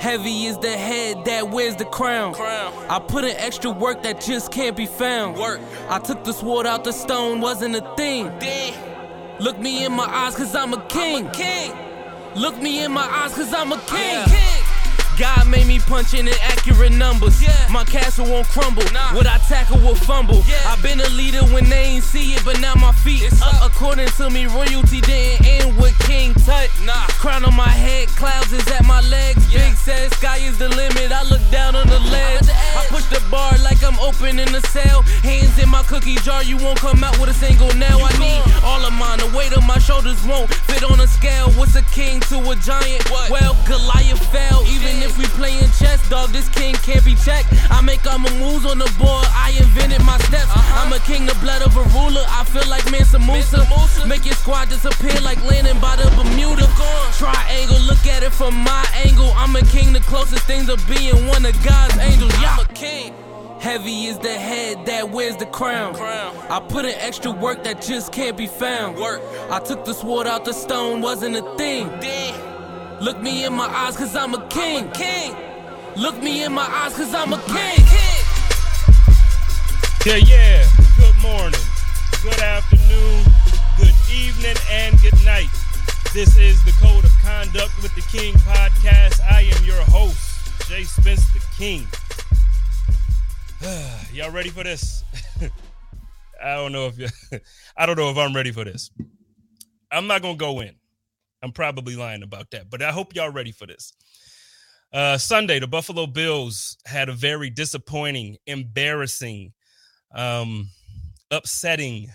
Heavy is the head that wears the crown. Crown. I put in extra work that just can't be found. Work. I took the sword out the stone, wasn't a thing. Damn. Look me in my eyes, cause I'm a king. King. Look me in my eyes, cause I'm a king. Yeah. King. God made me punch in accurate numbers. Yeah. My castle won't crumble. Nah. What I tackle will fumble. Yeah. I've been a leader when they ain't see it, but now my feet It's up. up. According to me, royalty didn't end with King Tut. Nah. Crown on my head, clouds is at my legs. Yeah. Big says sky is the limit. I look down on the ledge. I push the bar like I'm opening a cell. Hands in my cookie jar, you won't come out with a single nail. I need all of mine. The weight of my shoulders won't fit on a scale. What's a king to a giant? What? Well, Goliath fell. Even did. If we playing chess, dog, this king can't be checked. I make all my moves on the board. I invented my steps. Uh-huh. I'm a king, the blood of a ruler. I feel like Mansa Musa. Mansa Musa. Make your squad disappear like landing by the Bermuda. Triangle, look at it from my angle. I'm a king, the closest thing to being one of God's angels. Yeah. I'm a king. Heavy is the head that wears the crown. Crown. I put in extra work that just can't be found. Work. I took the sword out the stone, wasn't a thing. Damn. Look me in my eyes, cause I'm a king. King. Look me in my eyes, cause I'm a king. Yeah, yeah. Good morning, good afternoon, good evening, and good night. This is the Code of Conduct with the King podcast. I am your host, Jay Spence the King. Y'all ready for this? I don't know if I don't know if I'm ready for this. I'm not gonna go in. I'm probably lying about that, but I hope y'all ready for this. Uh, Sunday, the Buffalo Bills had a very disappointing, embarrassing, um, upsetting.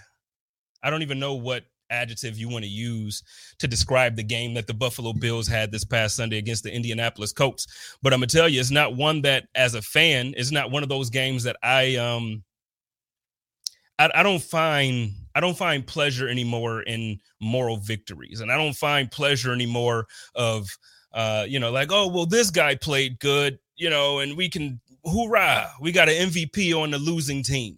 I don't even know what adjective you want to use to describe the game that the Buffalo Bills had this past Sunday against the Indianapolis Colts. But I'm gonna tell you, it's not one that, as a fan, it's not one of those games that I um I, I don't find I don't find pleasure anymore in moral victories, and I don't find pleasure anymore of uh, you know, like, oh well, this guy played good, you know, and we can hoorah, we got an MVP on the losing team.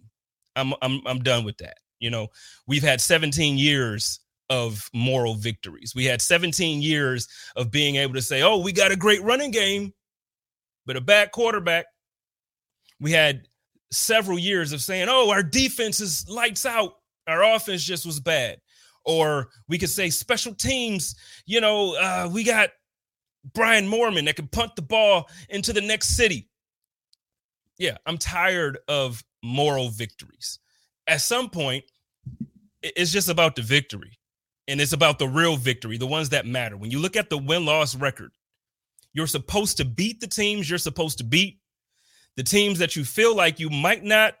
I'm I'm I'm done with that. You know, we've had 17 years of moral victories. We had 17 years of being able to say, oh, we got a great running game, but a bad quarterback. We had several years of saying, oh, our defense is lights out. Our offense just was bad. Or we could say special teams, you know, uh, we got Brian Moorman that can punt the ball into the next city. Yeah, I'm tired of moral victories. At some point, it's just about the victory. And it's about the real victory, the ones that matter. When you look at the win loss record, you're supposed to beat the teams you're supposed to beat, the teams that you feel like you might not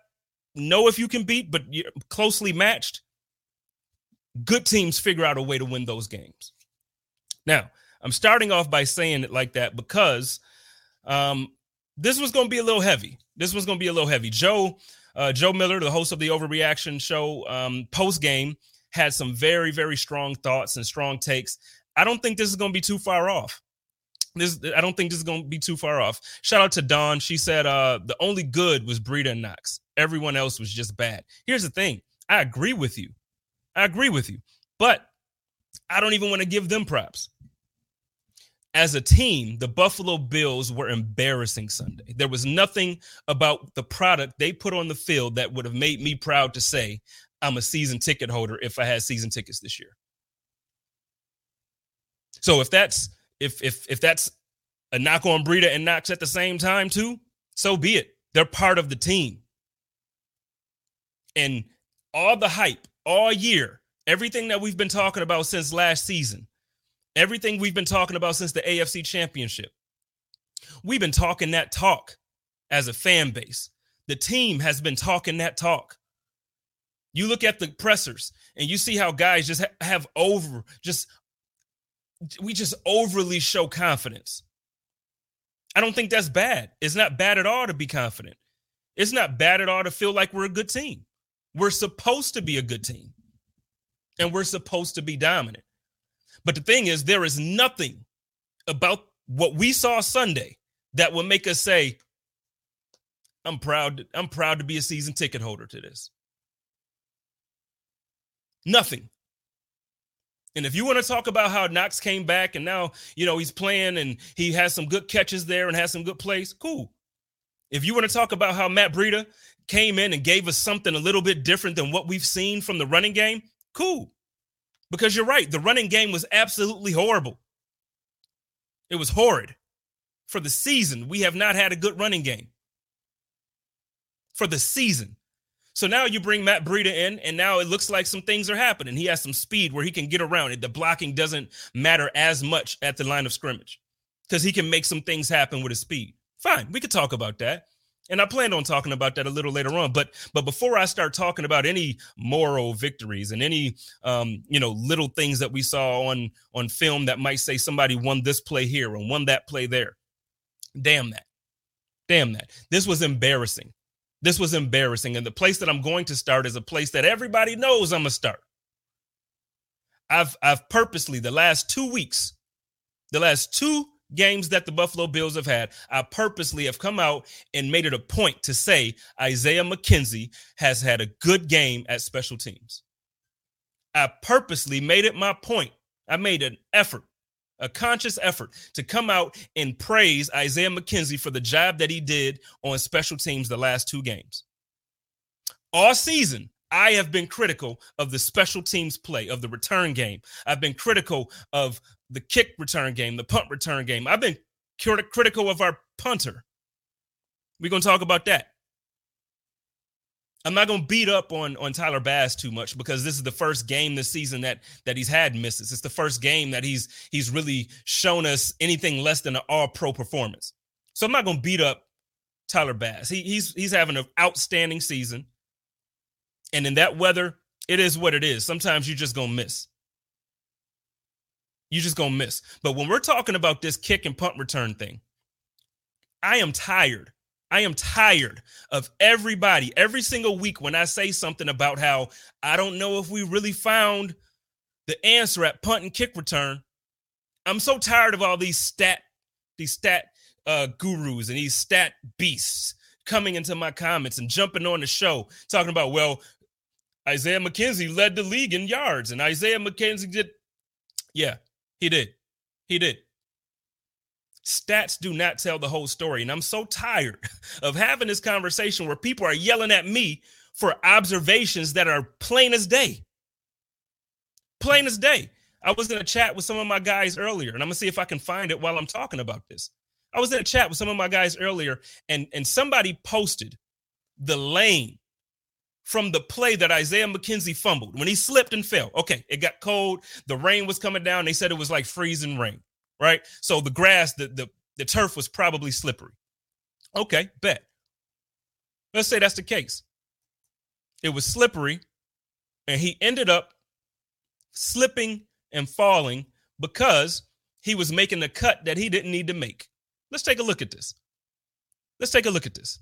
know if you can beat, but you're closely matched. Good teams figure out a way to win those games. Now, I'm starting off by saying it like that because um, this was going to be a little heavy. This was going to be a little heavy. Joe, uh, Joe Miller, the host of the Overreaction Show, um, post game had some very, very strong thoughts and strong takes. I don't think this is going to be too far off. This, I don't think this is to be too far off. Shout out to Dawn. She said uh, the only good was Breida and Knox. Everyone else was just bad. Here's the thing. I agree with you. I agree with you, but I don't even want to give them props as a team, the Buffalo Bills were embarrassing Sunday. There was nothing about the product they put on the field that would have made me proud to say I'm a season ticket holder if I had season tickets this year. So if that's if if if that's a knock on Breida and Knox at the same time too, so be it. They're part of the team. And all the hype all year, everything that we've been talking about since last season, everything we've been talking about since the AFC championship. We've been talking that talk as a fan base. The team has been talking that talk. You look at the pressers and you see how guys just ha- have over, just, we just overly show confidence. I don't think that's bad. It's not bad at all to be confident. It's not bad at all to feel like we're a good team. We're supposed to be a good team and we're supposed to be dominant. But the thing is, there is nothing about what we saw Sunday that would make us say, I'm proud, I'm proud to be a season ticket holder to this. Nothing. And if you want to talk about how Knox came back and now, you know, he's playing and he has some good catches there and has some good plays, cool. If you want to talk about how Matt Breida came in and gave us something a little bit different than what we've seen from the running game, cool. Because you're right, the running game was absolutely horrible. It was horrid. For the season, we have not had a good running game. For the season. So now you bring Matt Breida in, and now it looks like some things are happening. He has some speed where he can get around it. The blocking doesn't matter as much at the line of scrimmage because he can make some things happen with his speed. Fine, we could talk about that. And I planned on talking about that a little later on. But but before I start talking about any moral victories and any um, you know little things that we saw on on film that might say somebody won this play here and won that play there, damn that, damn that. This was embarrassing. This was embarrassing. And the place that I'm going to start is a place that everybody knows I'm gonna start. I've I've purposely the last two weeks, the last two games that the Buffalo Bills have had, I purposely have come out and made it a point to say Isaiah McKenzie has had a good game at special teams. I purposely made it my point. I made an effort a conscious effort to come out and praise Isaiah McKenzie for the job that he did on special teams the last two games. All season, I have been critical of the special teams play, of the return game. I've been critical of the kick return game, the punt return game. I've been critical of our punter. We're going to talk about that. I'm not going to beat up on on Tyler Bass too much because this is the first game this season that that he's had misses. It's the first game that he's he's really shown us anything less than an all pro performance. So I'm not going to beat up Tyler Bass. He, he's he's having an outstanding season, and in that weather, it is what it is. Sometimes you're just going to miss. You're just going to miss. But when we're talking about this kick and punt return thing, I am tired I am tired of everybody every single week when I say something about how I don't know if we really found the answer at punt and kick return. I'm so tired of all these stat these stat uh, gurus and these stat beasts coming into my comments and jumping on the show talking about well Isaiah McKenzie led the league in yards and Isaiah McKenzie did yeah, he did. He did. Stats do not tell the whole story. And I'm so tired of having this conversation where people are yelling at me for observations that are plain as day. Plain as day. I was in a chat with some of my guys earlier, and I'm gonna see if I can find it while I'm talking about this. I was in a chat with some of my guys earlier, and, and somebody posted the lane from the play that Isaiah McKenzie fumbled when he slipped and fell. Okay, it got cold. The rain was coming down. They said it was like freezing rain right? So the grass, the the, the turf was probably slippery. Okay, bet. Let's say that's the case. It was slippery, and he ended up slipping and falling because he was making a cut that he didn't need to make. Let's take a look at this. Let's take a look at this.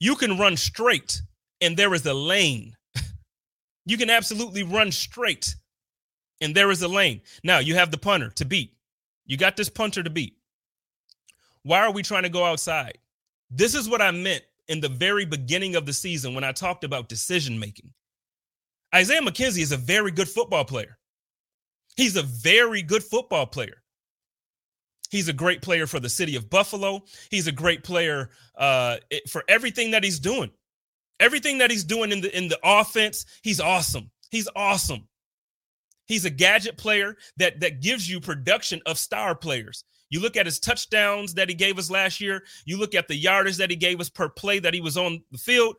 You can run straight, and there is a lane. you can absolutely run straight, and there is a lane. Now you have the punter to beat. You got this punter to beat. Why are we trying to go outside? This is what I meant in the very beginning of the season when I talked about decision making. Isaiah McKenzie is a very good football player. He's a very good football player. He's a great player for the city of Buffalo. He's a great player uh, for everything that he's doing. Everything that he's doing in the in the offense, he's awesome. He's awesome. He's a gadget player that that gives you production of star players. You look at his touchdowns that he gave us last year. You look at the yardage that he gave us per play that he was on the field.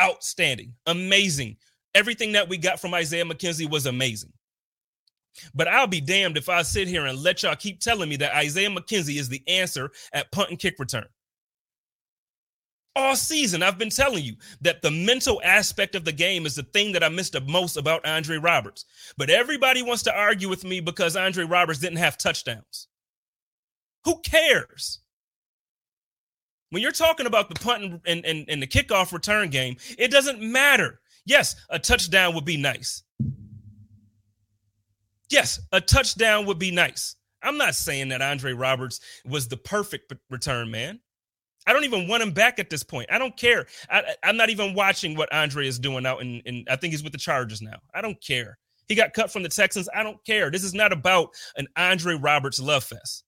Outstanding, amazing. Everything that we got from Isaiah McKenzie was amazing. But I'll be damned if I sit here and let y'all keep telling me that Isaiah McKenzie is the answer at punt and kick return. All season, I've been telling you that the mental aspect of the game is the thing that I missed the most about Andre Roberts. But everybody wants to argue with me because Andre Roberts didn't have touchdowns. Who cares? When you're talking about the punt and, and, and the kickoff return game, it doesn't matter. Yes, a touchdown would be nice. Yes, a touchdown would be nice. I'm not saying that Andre Roberts was the perfect return man. I don't even want him back at this point. I don't care. I, am not even watching what Andre is doing out in, in, I think he's with the Chargers now. I don't care. He got cut from the Texans. I don't care. This is not about an Andre Roberts love fest.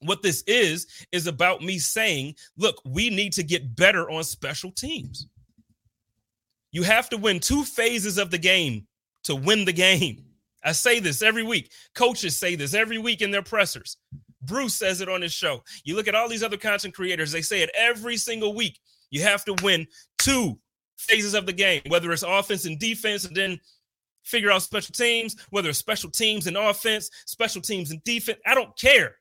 What this is, is about me saying, look, we need to get better on special teams. You have to win two phases of the game to win the game. I say this every week. Coaches say this every week in their pressers. Bruce says it on his show. You look at all these other content creators, they say it every single week. You have to win two phases of the game, whether it's offense and defense, and then figure out special teams, whether it's special teams and offense, special teams and defense. I don't care.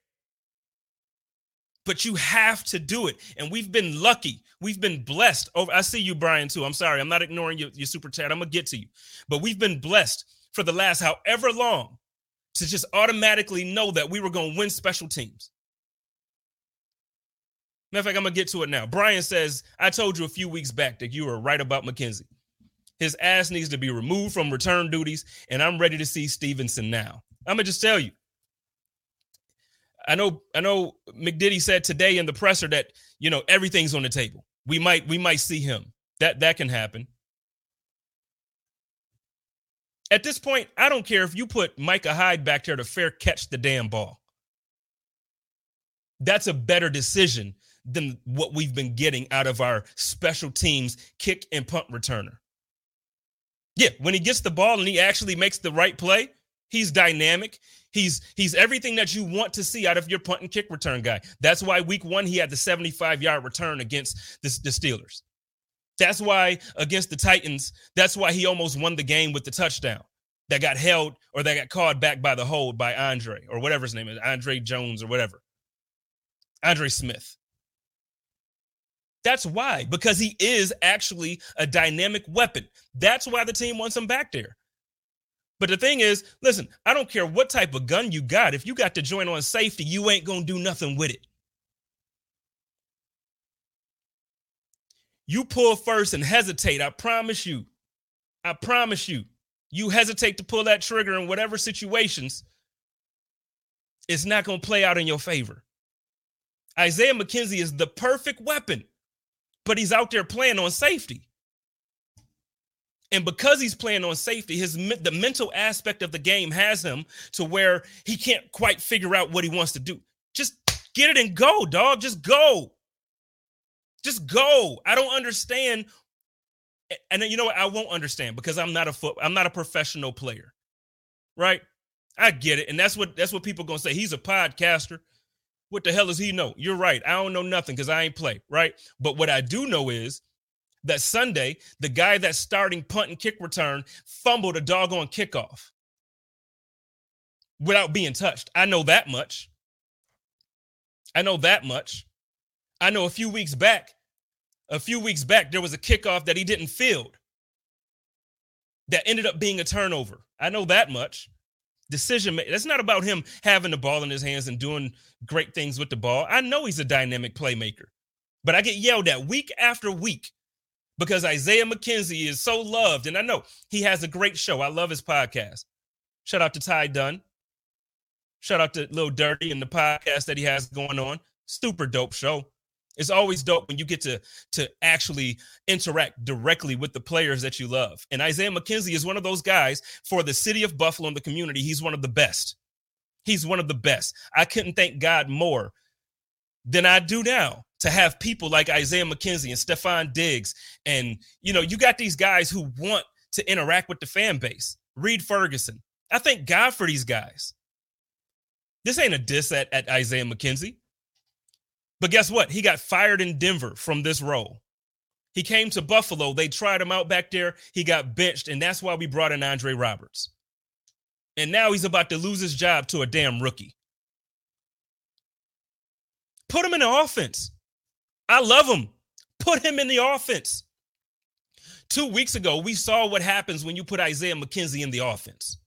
But you have to do it. And we've been lucky. We've been blessed. Over I see you, Brian, too. I'm sorry. I'm not ignoring your, your super chat. I'm gonna get to you. But we've been blessed for the last however long to just automatically know that we were gonna win special teams. Matter of fact, I'm gonna get to it now. Brian says, I told you a few weeks back that you were right about McKenzie. His ass needs to be removed from return duties, and I'm ready to see Stevenson now. I'm gonna just tell you. I know, I know McDiddy said today in the presser that you know everything's on the table. We might, we might see him. That that can happen. At this point, I don't care if you put Micah Hyde back there to fair catch the damn ball. That's a better decision than what we've been getting out of our special teams kick and punt returner. Yeah, when he gets the ball and he actually makes the right play, he's dynamic. He's he's everything that you want to see out of your punt and kick return guy. That's why week one he had the 75 yard return against the, the Steelers. That's why against the Titans, that's why he almost won the game with the touchdown that got held or that got called back by the hold by Andre or whatever his name is, Andre Jones or whatever. Andre Smith. That's why, because he is actually a dynamic weapon. That's why the team wants him back there. But the thing is, listen, I don't care what type of gun you got. If you got to join on safety, you ain't going to do nothing with it. You pull first and hesitate. I promise you. I promise you. You hesitate to pull that trigger in whatever situations, it's not going to play out in your favor. Isaiah McKenzie is the perfect weapon but he's out there playing on safety. And because he's playing on safety, his the mental aspect of the game has him to where he can't quite figure out what he wants to do. Just get it and go, dog. Just go. Just go. I don't understand. And you know what? I won't understand because I'm not a foot. I'm not a professional player, right? I get it, and that's what that's what people gonna say. He's a podcaster. What the hell does he know? You're right. I don't know nothing because I ain't play, right? But what I do know is that Sunday, the guy that's starting punt and kick return fumbled a doggone kickoff without being touched. I know that much. I know that much. I know a few weeks back, a few weeks back, there was a kickoff that he didn't field that ended up being a turnover. I know that much decision. That's not about him having the ball in his hands and doing great things with the ball. I know he's a dynamic playmaker, but I get yelled at week after week because Isaiah McKenzie is so loved. And I know he has a great show. I love his podcast. Shout out to Ty Dunn. Shout out to Lil Dirty and the podcast that he has going on. Super dope show. It's always dope when you get to to actually interact directly with the players that you love. And Isaiah McKenzie is one of those guys for the city of Buffalo and the community. He's one of the best. He's one of the best. I couldn't thank God more than I do now to have people like Isaiah McKenzie and Stefon Diggs. And, you know, you got these guys who want to interact with the fan base. Reid Ferguson. I thank God for these guys. This ain't a diss at, at Isaiah McKenzie. But guess what? He got fired in Denver from this role. He came to Buffalo. They tried him out back there. He got benched, and that's why we brought in Andre Roberts. And now he's about to lose his job to a damn rookie. Put him in the offense. I love him. Put him in the offense. Two weeks ago, we saw what happens when you put Isaiah McKenzie in the offense.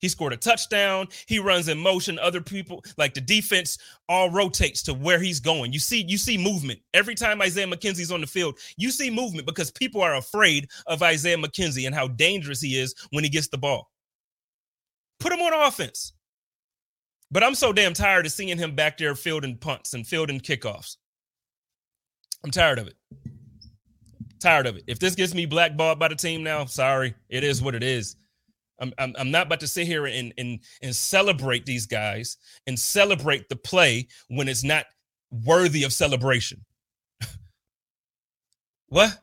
He scored a touchdown. He runs in motion. Other people, like the defense, all rotates to where he's going. You see, you see movement every time Isaiah McKenzie's on the field. You see movement because people are afraid of Isaiah McKenzie and how dangerous he is when he gets the ball. Put him on offense. But I'm so damn tired of seeing him back there fielding punts and fielding kickoffs. I'm tired of it. Tired of it. If this gets me blackballed by the team now, sorry, it is what it is. I'm, I'm, not about to sit here and, and, and celebrate these guys and celebrate the play when it's not worthy of celebration. what?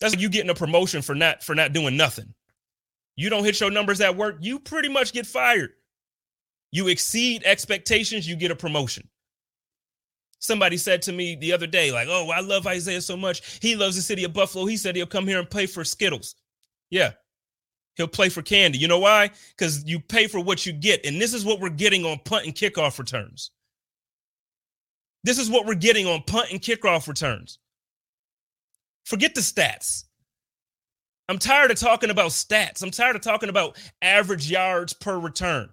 That's like you getting a promotion for not for not doing nothing. You don't hit your numbers at work, you pretty much get fired. You exceed expectations, you get a promotion. Somebody said to me the other day, like, oh, I love Isaiah so much. He loves the city of Buffalo. He said he'll come here and play for Skittles. Yeah, he'll play for candy. You know why? Because you pay for what you get. And this is what we're getting on punt and kickoff returns. This is what we're getting on punt and kickoff returns. Forget the stats. I'm tired of talking about stats. I'm tired of talking about average yards per return.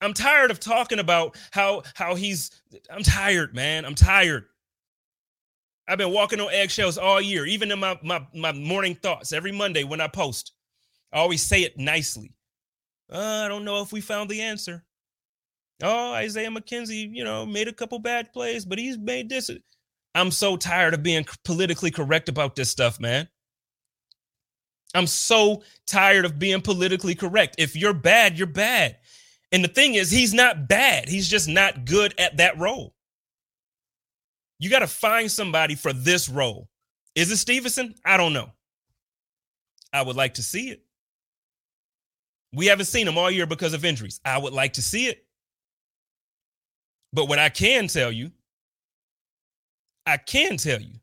I'm tired of talking about how how he's I'm tired, man. I'm tired. I've been walking on eggshells all year, even in my my my morning thoughts every Monday when I post. I always say it nicely. Uh, I don't know if we found the answer. Oh, Isaiah McKenzie, you know, made a couple bad plays, but he's made this. I'm so tired of being politically correct about this stuff, man. I'm so tired of being politically correct. If you're bad, you're bad. And the thing is, he's not bad. He's just not good at that role. You got to find somebody for this role. Is it Stevenson? I don't know. I would like to see it. We haven't seen him all year because of injuries. I would like to see it. But what I can tell you, I can tell you,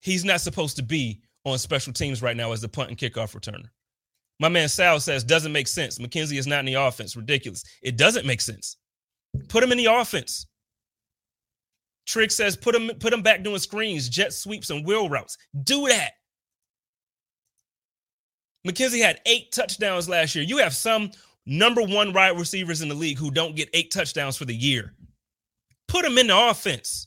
he's not supposed to be on special teams right now as the punt and kickoff returner. My man Sal says, doesn't make sense. McKenzie is not in the offense. Ridiculous. It doesn't make sense. Put him in the offense. Trick says, put him, put him back doing screens, jet sweeps, and wheel routes. Do that. McKenzie had eight touchdowns last year. You have some number one wide receivers in the league who don't get eight touchdowns for the year. Put them in the offense.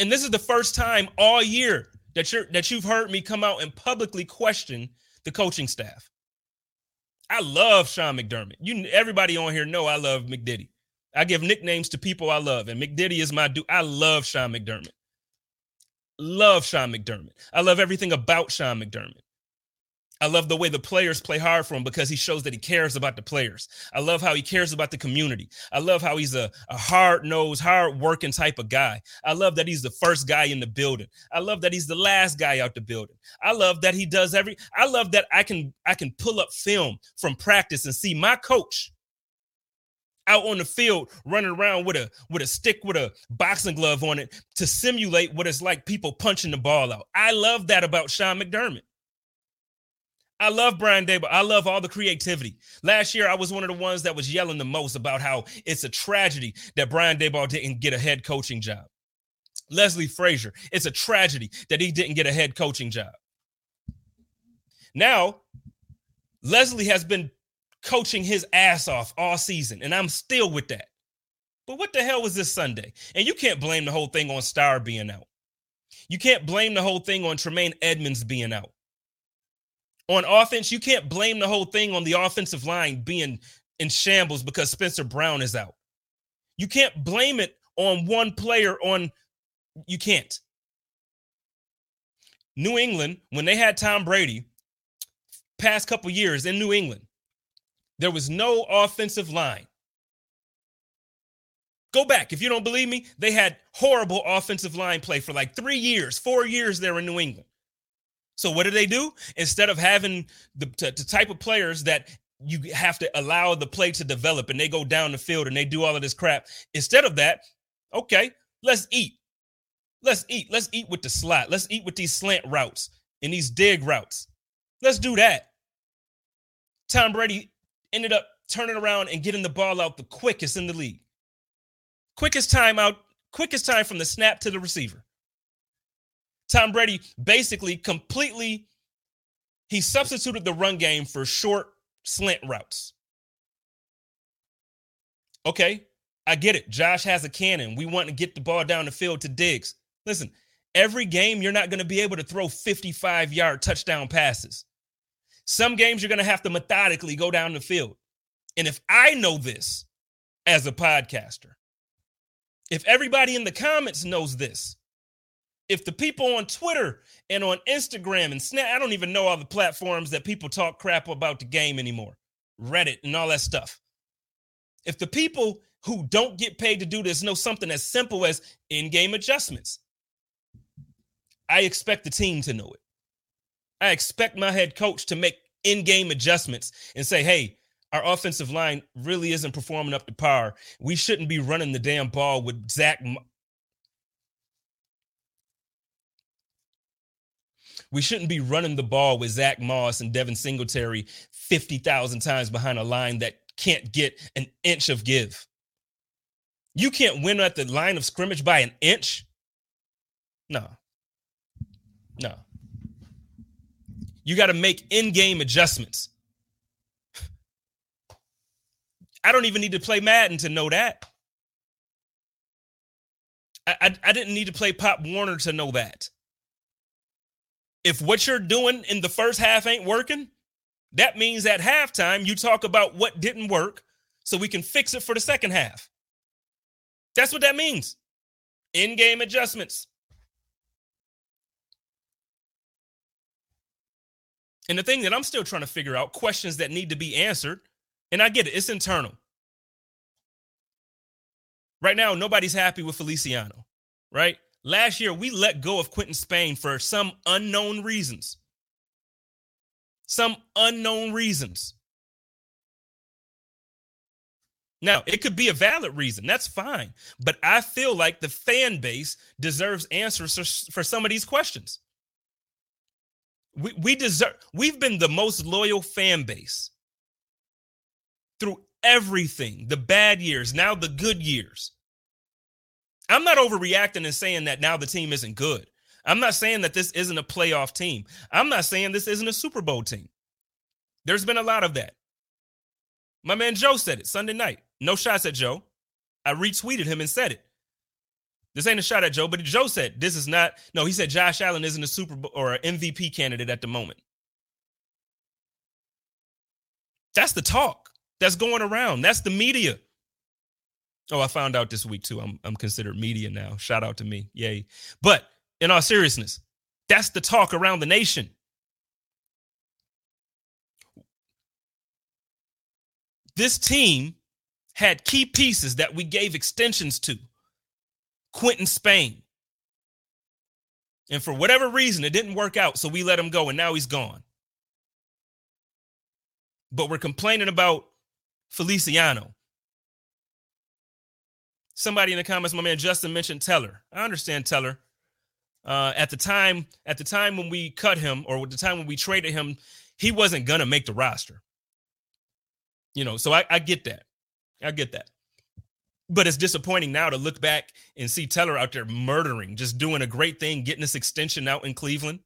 And this is the first time all year that you're that you've heard me come out and publicly question the coaching staff. I love Sean McDermott. You everybody on here know I love McDiddy. I give nicknames to people I love, and McDiddy is my dude. I love Sean McDermott. Love Sean McDermott. I love everything about Sean McDermott. I love the way the players play hard for him because he shows that he cares about the players. I love how he cares about the community. I love how he's a, a hard nosed, hard working type of guy. I love that he's the first guy in the building. I love that he's the last guy out the building. I love that he does every I love that I can I can pull up film from practice and see my coach out on the field running around with a with a stick with a boxing glove on it to simulate what it's like people punching the ball out. I love that about Sean McDermott. I love Brian Daboll. I love all the creativity. Last year, I was one of the ones that was yelling the most about how it's a tragedy that Brian Daboll didn't get a head coaching job. Leslie Frazier, it's a tragedy that he didn't get a head coaching job. Now, Leslie has been coaching his ass off all season, and I'm still with that. But what the hell was this Sunday? And you can't blame the whole thing on Star being out. You can't blame the whole thing on Tremaine Edmunds being out on offense, you can't blame the whole thing on the offensive line being in shambles because Spencer Brown is out. You can't blame it on one player on you can't. New England, when they had Tom Brady, past couple years in New England, there was no offensive line. Go back. If you don't believe me, they had horrible offensive line play for like three years, four years there in New England. So what do they do? Instead of having the, the type of players that you have to allow the play to develop and they go down the field and they do all of this crap. Instead of that, okay, let's eat. Let's eat. Let's eat with the slot. Let's eat with these slant routes and these dig routes. Let's do that. Tom Brady ended up turning around and getting the ball out the quickest in the league. Quickest time out, quickest time from the snap to the receiver. Tom Brady basically completely he substituted the run game for short slant routes. Okay, I get it. Josh has a cannon. We want to get the ball down the field to Diggs. Listen, every game you're not going to be able to throw 55 yard touchdown passes. Some games you're going to have to methodically go down the field. And if I know this as a podcaster, if everybody in the comments knows this, if the people on Twitter and on Instagram and Snap, I don't even know all the platforms that people talk crap about the game anymore, Reddit and all that stuff. If the people who don't get paid to do this know something as simple as in game adjustments, I expect the team to know it. I expect my head coach to make in game adjustments and say, hey, our offensive line really isn't performing up to par. We shouldn't be running the damn ball with Zach We shouldn't be running the ball with Zach Moss and Devin Singletary 50,000 times behind a line that can't get an inch of give. You can't win at the line of scrimmage by an inch. No. No. You got to make in game adjustments. I don't even need to play Madden to know that. I, I, I, didn't need to play Pop Warner to know that if what you're doing in the first half ain't working, that means at halftime you talk about what didn't work so we can fix it for the second half. That's what that means. In game adjustments. And the thing that I'm still trying to figure out questions that need to be answered, and I get it, it's internal. Right now, nobody's happy with Feliciano, right? Last year, we let go of Quinton Spain for some unknown reasons. Some unknown reasons. Now, it could be a valid reason. That's fine. But I feel like the fan base deserves answers for some of these questions. We, we deserve, we've been the most loyal fan base through everything the bad years, now the good years. I'm not overreacting and saying that now the team isn't good. I'm not saying that this isn't a playoff team. I'm not saying this isn't a Super Bowl team. There's been a lot of that. My man Joe said it Sunday night. No shots at Joe. I retweeted him and said it. This ain't a shot at Joe, but Joe said this is not. No, he said Josh Allen isn't a Super Bowl or an MVP candidate at the moment. That's the talk that's going around. That's the media. Oh, I found out this week too. I'm I'm considered media now. Shout out to me. Yay. But in all seriousness, that's the talk around the nation. This team had key pieces that we gave extensions to. Quinton Spain. And for whatever reason, it didn't work out. So we let him go, and now he's gone. But we're complaining about Feliciano. Somebody in the comments, my man Justin mentioned Teller. I understand Teller. Uh, at the time, at the time when we cut him, or at the time when we traded him, he wasn't gonna make the roster. You know, so I, I get that. I get that. But it's disappointing now to look back and see Teller out there murdering, just doing a great thing, getting this extension out in Cleveland.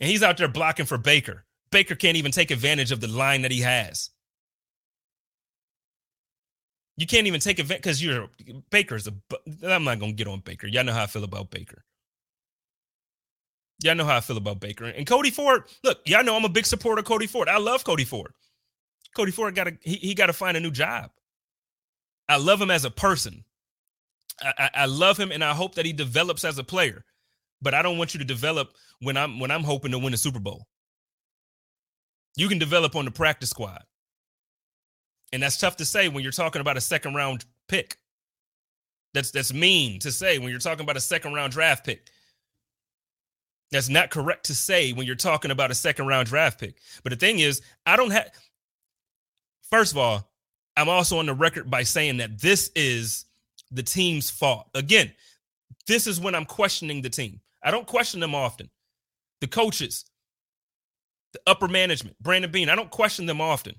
And he's out there blocking for Baker. Baker can't even take advantage of the line that he has. You can't even take event because you're Baker's a. I'm not gonna get on Baker. Y'all know how I feel about Baker. Y'all know how I feel about Baker and Cody Ford. Look, y'all know I'm a big supporter of Cody Ford. I love Cody Ford. Cody Ford got to he, he got to find a new job. I love him as a person. I, I, I love him and I hope that he develops as a player. But I don't want you to develop when I'm when I'm hoping to win a Super Bowl. You can develop on the practice squad. And that's tough to say when you're talking about a second round pick. That's that's mean to say when you're talking about a second round draft pick. That's not correct to say when you're talking about a second round draft pick. But the thing is, I don't have First of all, I'm also on the record by saying that this is the team's fault. Again, this is when I'm questioning the team. I don't question them often. The coaches, the upper management, Brandon Beane, I don't question them often.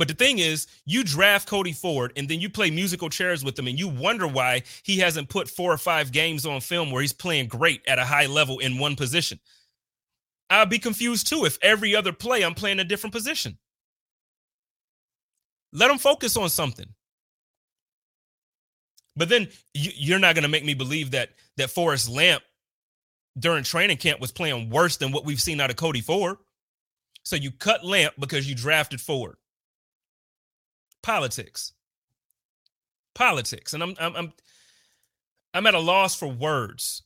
But the thing is, you draft Cody Ford and then you play musical chairs with him and you wonder why he hasn't put four or five games on film where he's playing great at a high level in one position. I'd be confused too if every other play I'm playing a different position. Let him focus on something. But then you, are not going to make me believe that that Forrest Lamp during training camp was playing worse than what we've seen out of Cody Ford. So you cut Lamp because you drafted Ford politics. Politics. And I'm I'm I'm I'm at a loss for words.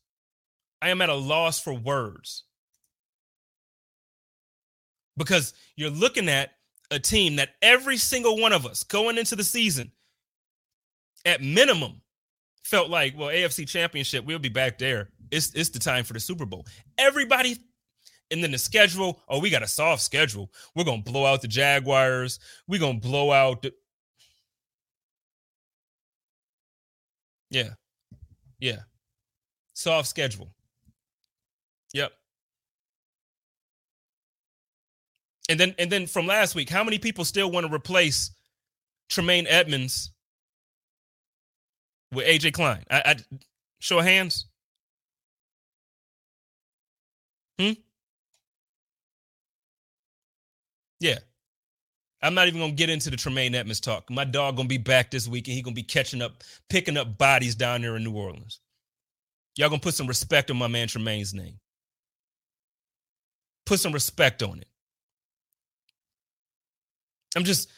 I am at a loss for words. Because you're looking at a team that every single one of us going into the season, at minimum, felt like, well, AFC championship, we'll be back there. It's, it's the time for the Super Bowl. Everybody, and then the schedule, oh, we got a soft schedule. We're to blow out the Jaguars. We're to blow out the. Yeah. Yeah. Soft schedule. Yep. And then and then from last week, how many people still want to replace Tremaine Edmunds with AJ Klein? I, I show of hands. Hmm. Yeah. I'm not even gonna get into the Tremaine Edmunds talk. My dog gonna be back this week and he gonna be catching up, picking up bodies down there in New Orleans. Y'all gonna put some respect on my man Tremaine's name. Put some respect on it. I'm just,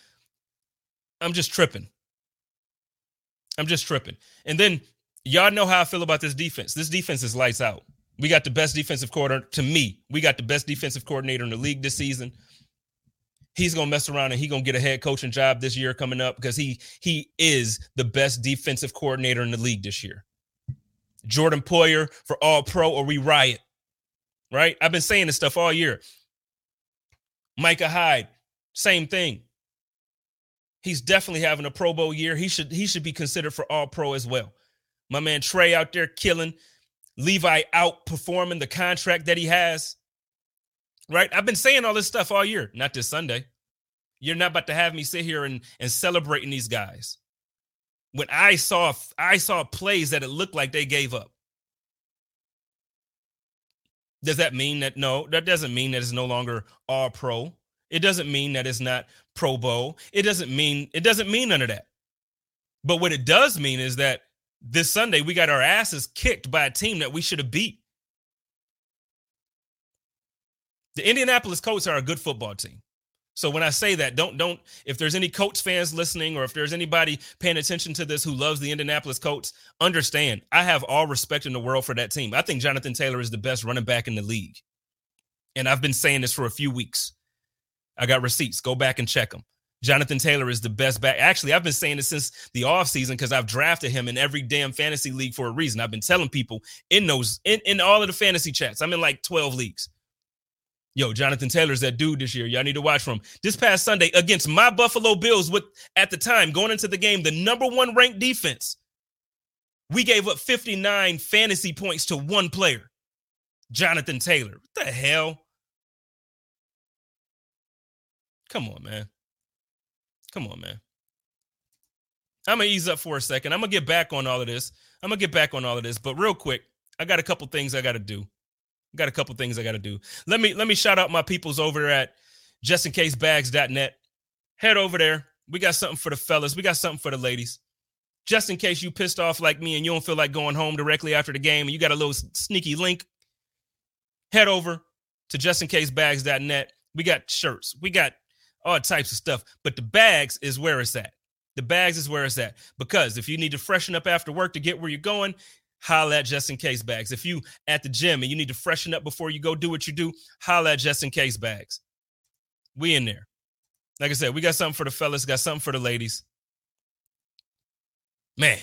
I'm just tripping. I'm just tripping. And then y'all know how I feel about this defense. This defense is lights out. We got the best defensive coordinator. To me, we got the best defensive coordinator in the league this season. He's gonna mess around and he's gonna get a head coaching job this year coming up because he he is the best defensive coordinator in the league this year. Jordan Poyer for All Pro or we riot. Right? I've been saying this stuff all year. Micah Hyde, same thing. He's definitely having a Pro Bowl year. He should he should be considered for All Pro as well. My man Trey out there killing, Levi outperforming the contract that he has. Right? I've been saying all this stuff all year, not this Sunday. You're not about to have me sit here and, and celebrating these guys. When I saw I saw plays that it looked like they gave up. Does that mean that no, that doesn't mean that it's no longer all pro. It doesn't mean that it's not Pro Bowl. It doesn't mean it doesn't mean none of that. But what it does mean is that this Sunday we got our asses kicked by a team that we should have beat. The Indianapolis Colts are a good football team. So when I say that, don't don't if there's any Colts fans listening or if there's anybody paying attention to this who loves the Indianapolis Colts, understand I have all respect in the world for that team. I think Jonathan Taylor is the best running back in the league. And I've been saying this for a few weeks. I got receipts. Go back and check them. Jonathan Taylor is the best back. Actually, I've been saying this since the offseason because I've drafted him in every damn fantasy league for a reason. I've been telling people in those, in, in all of the fantasy chats. I'm in like 12 leagues. Yo, Jonathan Taylor's that dude this year. Y'all need to watch from this past Sunday against my Buffalo Bills with at the time going into the game, the number one ranked defense. We gave up 59 fantasy points to one player, Jonathan Taylor. What the hell? Come on, man. Come on, man. I'm gonna ease up for a second. I'm gonna get back on all of this. I'm gonna get back on all of this, but real quick, I got a couple things I gotta do. Got a couple things I gotta do. Let me let me shout out my peoples over at justincasebags.net. Head over there. We got something for the fellas. We got something for the ladies. Just in case you pissed off like me and you don't feel like going home directly after the game and you got a little sneaky link, head over to justincasebags.net. We got shirts. We got all types of stuff. But the bags is where it's at. The bags is where it's at. Because if you need to freshen up after work to get where you're going, holla at just in case bags. If you at the gym and you need to freshen up before you go do what you do, holla at just in case bags. We in there. Like I said, we got something for the fellas, got something for the ladies. Man,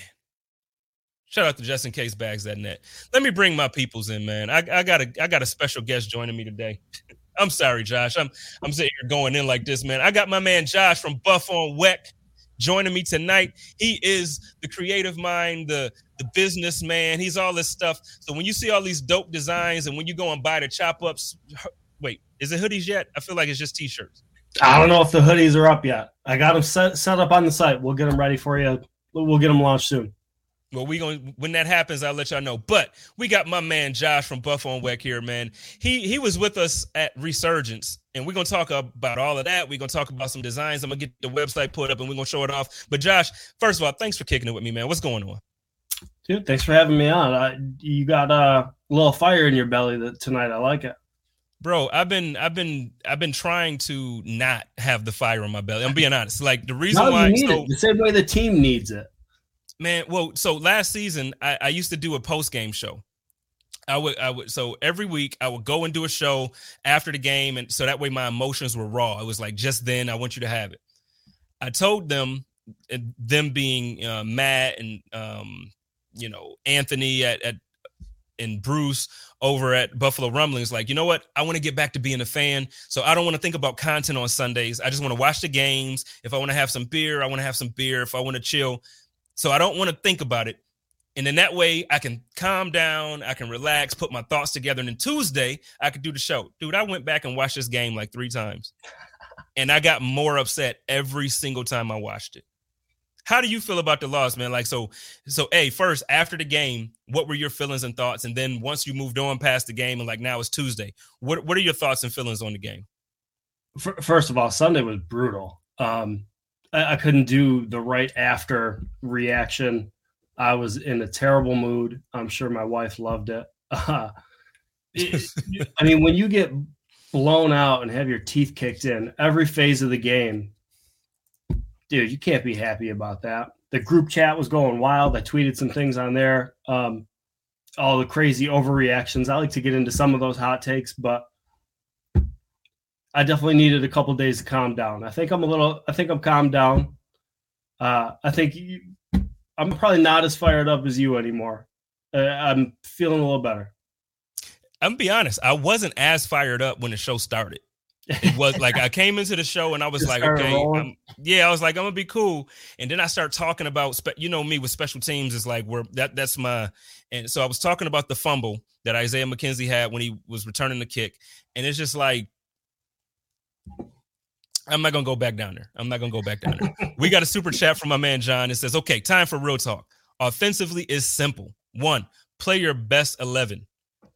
shout out to just in case bags that net. Let me bring my peoples in, man. I, I got a I got a special guest joining me today. I'm sorry, Josh. I'm I'm sitting here going in like this, man. I got my man Josh from BufOnWeck joining me tonight. He is the creative mind, the the businessman. He's all this stuff. So when you see all these dope designs, and when you go and buy the chop ups, wait, is it hoodies yet? I feel like it's just t-shirts. I don't know if the hoodies are up yet. I got them set set up on the site. We'll get them ready for you. We'll get them launched soon. Well, we going when that happens, I'll let y'all know. But we got my man Josh from BufOnWeck here, man. He he was with us at Resurgence, and we're gonna talk about all of that. We're gonna talk about some designs. I'm gonna get the website put up and we're gonna show it off. But Josh, first of all, thanks for kicking it with me, man. What's going on? Dude, thanks for having me on. I, you got uh, a little fire in your belly that, tonight. I like it. Bro, I've been I've been I've been trying to not have the fire in my belly. I'm being honest. Like the reason no, why so, the same way the team needs it. Man, well, so last season I, I used to do a post game show. I would, I would. So every week I would go and do a show after the game, and so that way my emotions were raw. It was like just then I want you to have it. I told them, them being uh, Matt and um, you know Anthony at at and Bruce over at Buffalo Rumblings, like, you know what? I want to get back to being a fan. So I don't want to think about content on Sundays. I just want to watch the games. If I want to have some beer, I want to have some beer. If I want to chill. So I don't want to think about it. And in that way, I can calm down, I can relax, put my thoughts together. And then Tuesday, I could do the show. Dude, I went back and watched this game like three times. And I got more upset every single time I watched it. How do you feel about the loss, man? Like, so, so, hey, first, after the game, what were your feelings and thoughts? And then once you moved on past the game and like now it's Tuesday, what, what are your thoughts and feelings on the game? First of all, Sunday was brutal. Um, I, I couldn't do the right after reaction I was in a terrible mood. I'm sure my wife loved it. Uh, it I mean, when you get blown out and have your teeth kicked in every phase of the game, dude, you can't be happy about that. The group chat was going wild. I tweeted some things on there. Um, all the crazy overreactions. I like to get into some of those hot takes, but I definitely needed a couple days to calm down. I think I'm a little. I think I'm calmed down. Uh, I think you, I'm probably not as fired up as you anymore. Uh, I'm feeling a little better. I'm gonna be honest. I wasn't as fired up when the show started. It was like I came into the show and I was Just like, okay, I'm, yeah, I was like, I'm gonna be cool. And then I start talking about, spe- you know, me with special teams is like where that that's my. And so I was talking about the fumble that Isaiah McKenzie had when he was returning the kick, and it's just like I'm not gonna go back down there. I'm not gonna go back down there. we got a super chat from my man John. It says, "Okay, time for real talk. Offensively is simple. One, play your best eleven.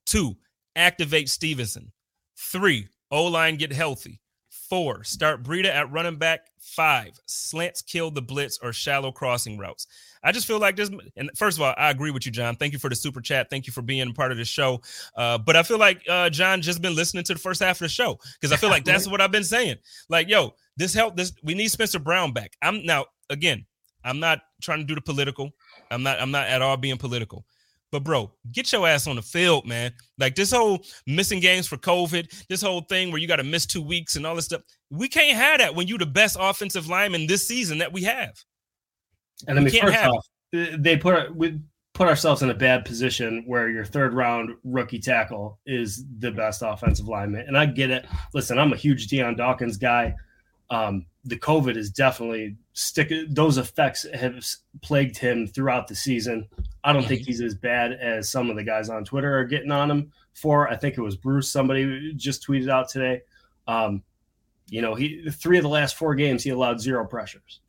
Two, activate Stevenson. Three, O line get healthy. Four, start Breida at running back. Five, slants kill the blitz or shallow crossing routes. I just feel like this. And first of all, I agree with you, John. Thank you for the super chat. Thank you for being part of the show. Uh, but I feel like uh, John just been listening to the first half of the show because I feel like that's what I've been saying. Like, yo, this help. This we need Spencer Brown back. I'm now again. I'm not trying to do the political. I'm not. I'm not at all being political. But bro, get your ass on the field, man. Like this whole missing games for COVID, this whole thing where you got to miss two weeks and all this stuff. We can't have that when you the best offensive lineman this season that we have. And I mean, first off, they put we put ourselves in a bad position where your third round rookie tackle is the best offensive lineman. And I get it. Listen, I'm a huge Dion Dawkins guy. Um, the COVID is definitely stick. Those effects have plagued him throughout the season. I don't think he's as bad as some of the guys on Twitter are getting on him for. I think it was Bruce. Somebody just tweeted out today. Um, you know, he three of the last four games he allowed zero pressures.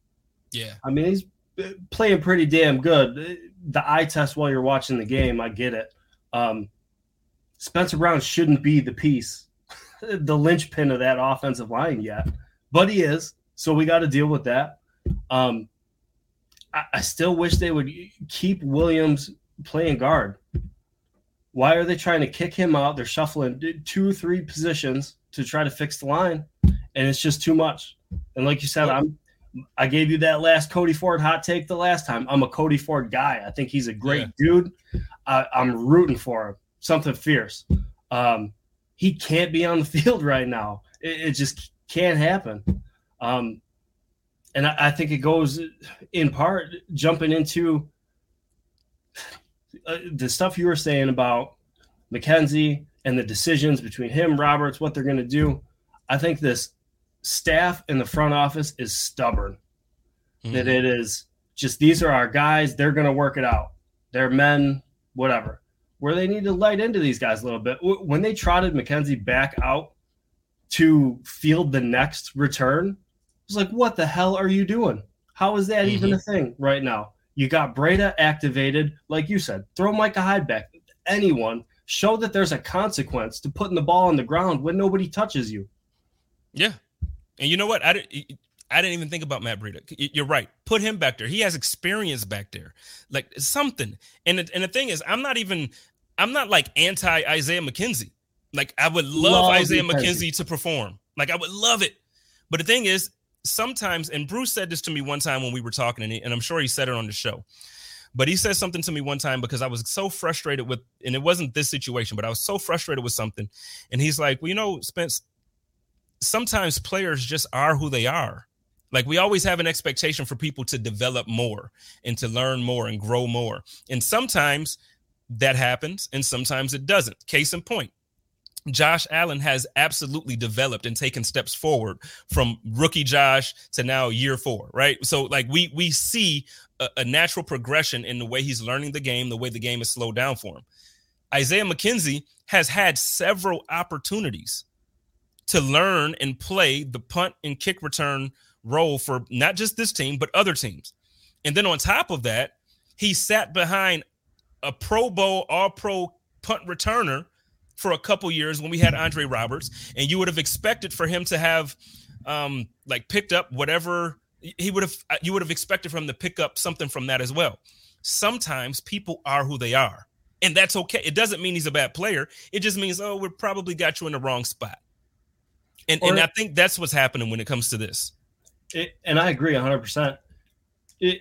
Yeah, I mean he's playing pretty damn good. The eye test while you're watching the game, I get it. Um, Spencer Brown shouldn't be the piece, the linchpin of that offensive line yet, but he is. So we got to deal with that. Um, I, I still wish they would keep Williams playing guard. Why are they trying to kick him out? They're shuffling two or three positions to try to fix the line, and it's just too much. And like you said, I'm I gave you that last Cody Ford hot take the last time. I'm a Cody Ford guy. I think he's a great yeah. dude. I, am rooting for him. Something fierce. Um, he can't be on the field right now. It, it just can't happen. Um, and I, I, think it goes in part jumping into uh, the stuff you were saying about McKenzie and the decisions between him, Roberts, what they're going to do. I think this staff in the front office is stubborn. Mm-hmm. That it is just these are our guys, they're going to work it out. They're men, whatever. Where they need to light into these guys a little bit. When they trotted McKenzie back out to field the next return, It's like, what the hell are you doing? How is that mm-hmm. even a thing right now? You got Breida activated, like you said. Throw Micah Hyde back. Anyone show that there's a consequence to putting the ball on the ground when nobody touches you. Yeah, and you know what? I didn't. I didn't even think about Matt Breida. You're right. Put him back there. He has experience back there, like something. And the, and the thing is, I'm not even. I'm not like anti Isaiah McKenzie. Like I would love, love Isaiah McKenzie to perform. Like I would love it. But the thing is, sometimes, and Bruce said this to me one time when we were talking, and, he, and I'm sure he said it on the show. but he said something to me one time because I was so frustrated with, and it wasn't this situation, but I was so frustrated with something. And he's like, well, you know, Spence, sometimes players just are who they are. Like we always have an expectation for people to develop more and to learn more and grow more. And sometimes that happens and sometimes it doesn't. Case in point, Josh Allen has absolutely developed and taken steps forward from rookie Josh to now year four, right? So like we we see a, a, natural progression in the way he's learning the game, the way the game is slowed down for him. Isaiah McKenzie has had several opportunities to learn and play the punt and kick return role for not just this team but other teams. And then on top of that, he sat behind a Pro Bowl, All Pro punt returner for a couple years when we had Andre Roberts, and you would have expected for him to have um, like picked up whatever he would have you would have expected from him to pick up something from that as well. Sometimes people are who they are, and that's okay. It doesn't mean he's a bad player. It just means oh, we probably got you in the wrong spot. And or, and I think that's what's happening when it comes to this. It, and I agree 100%.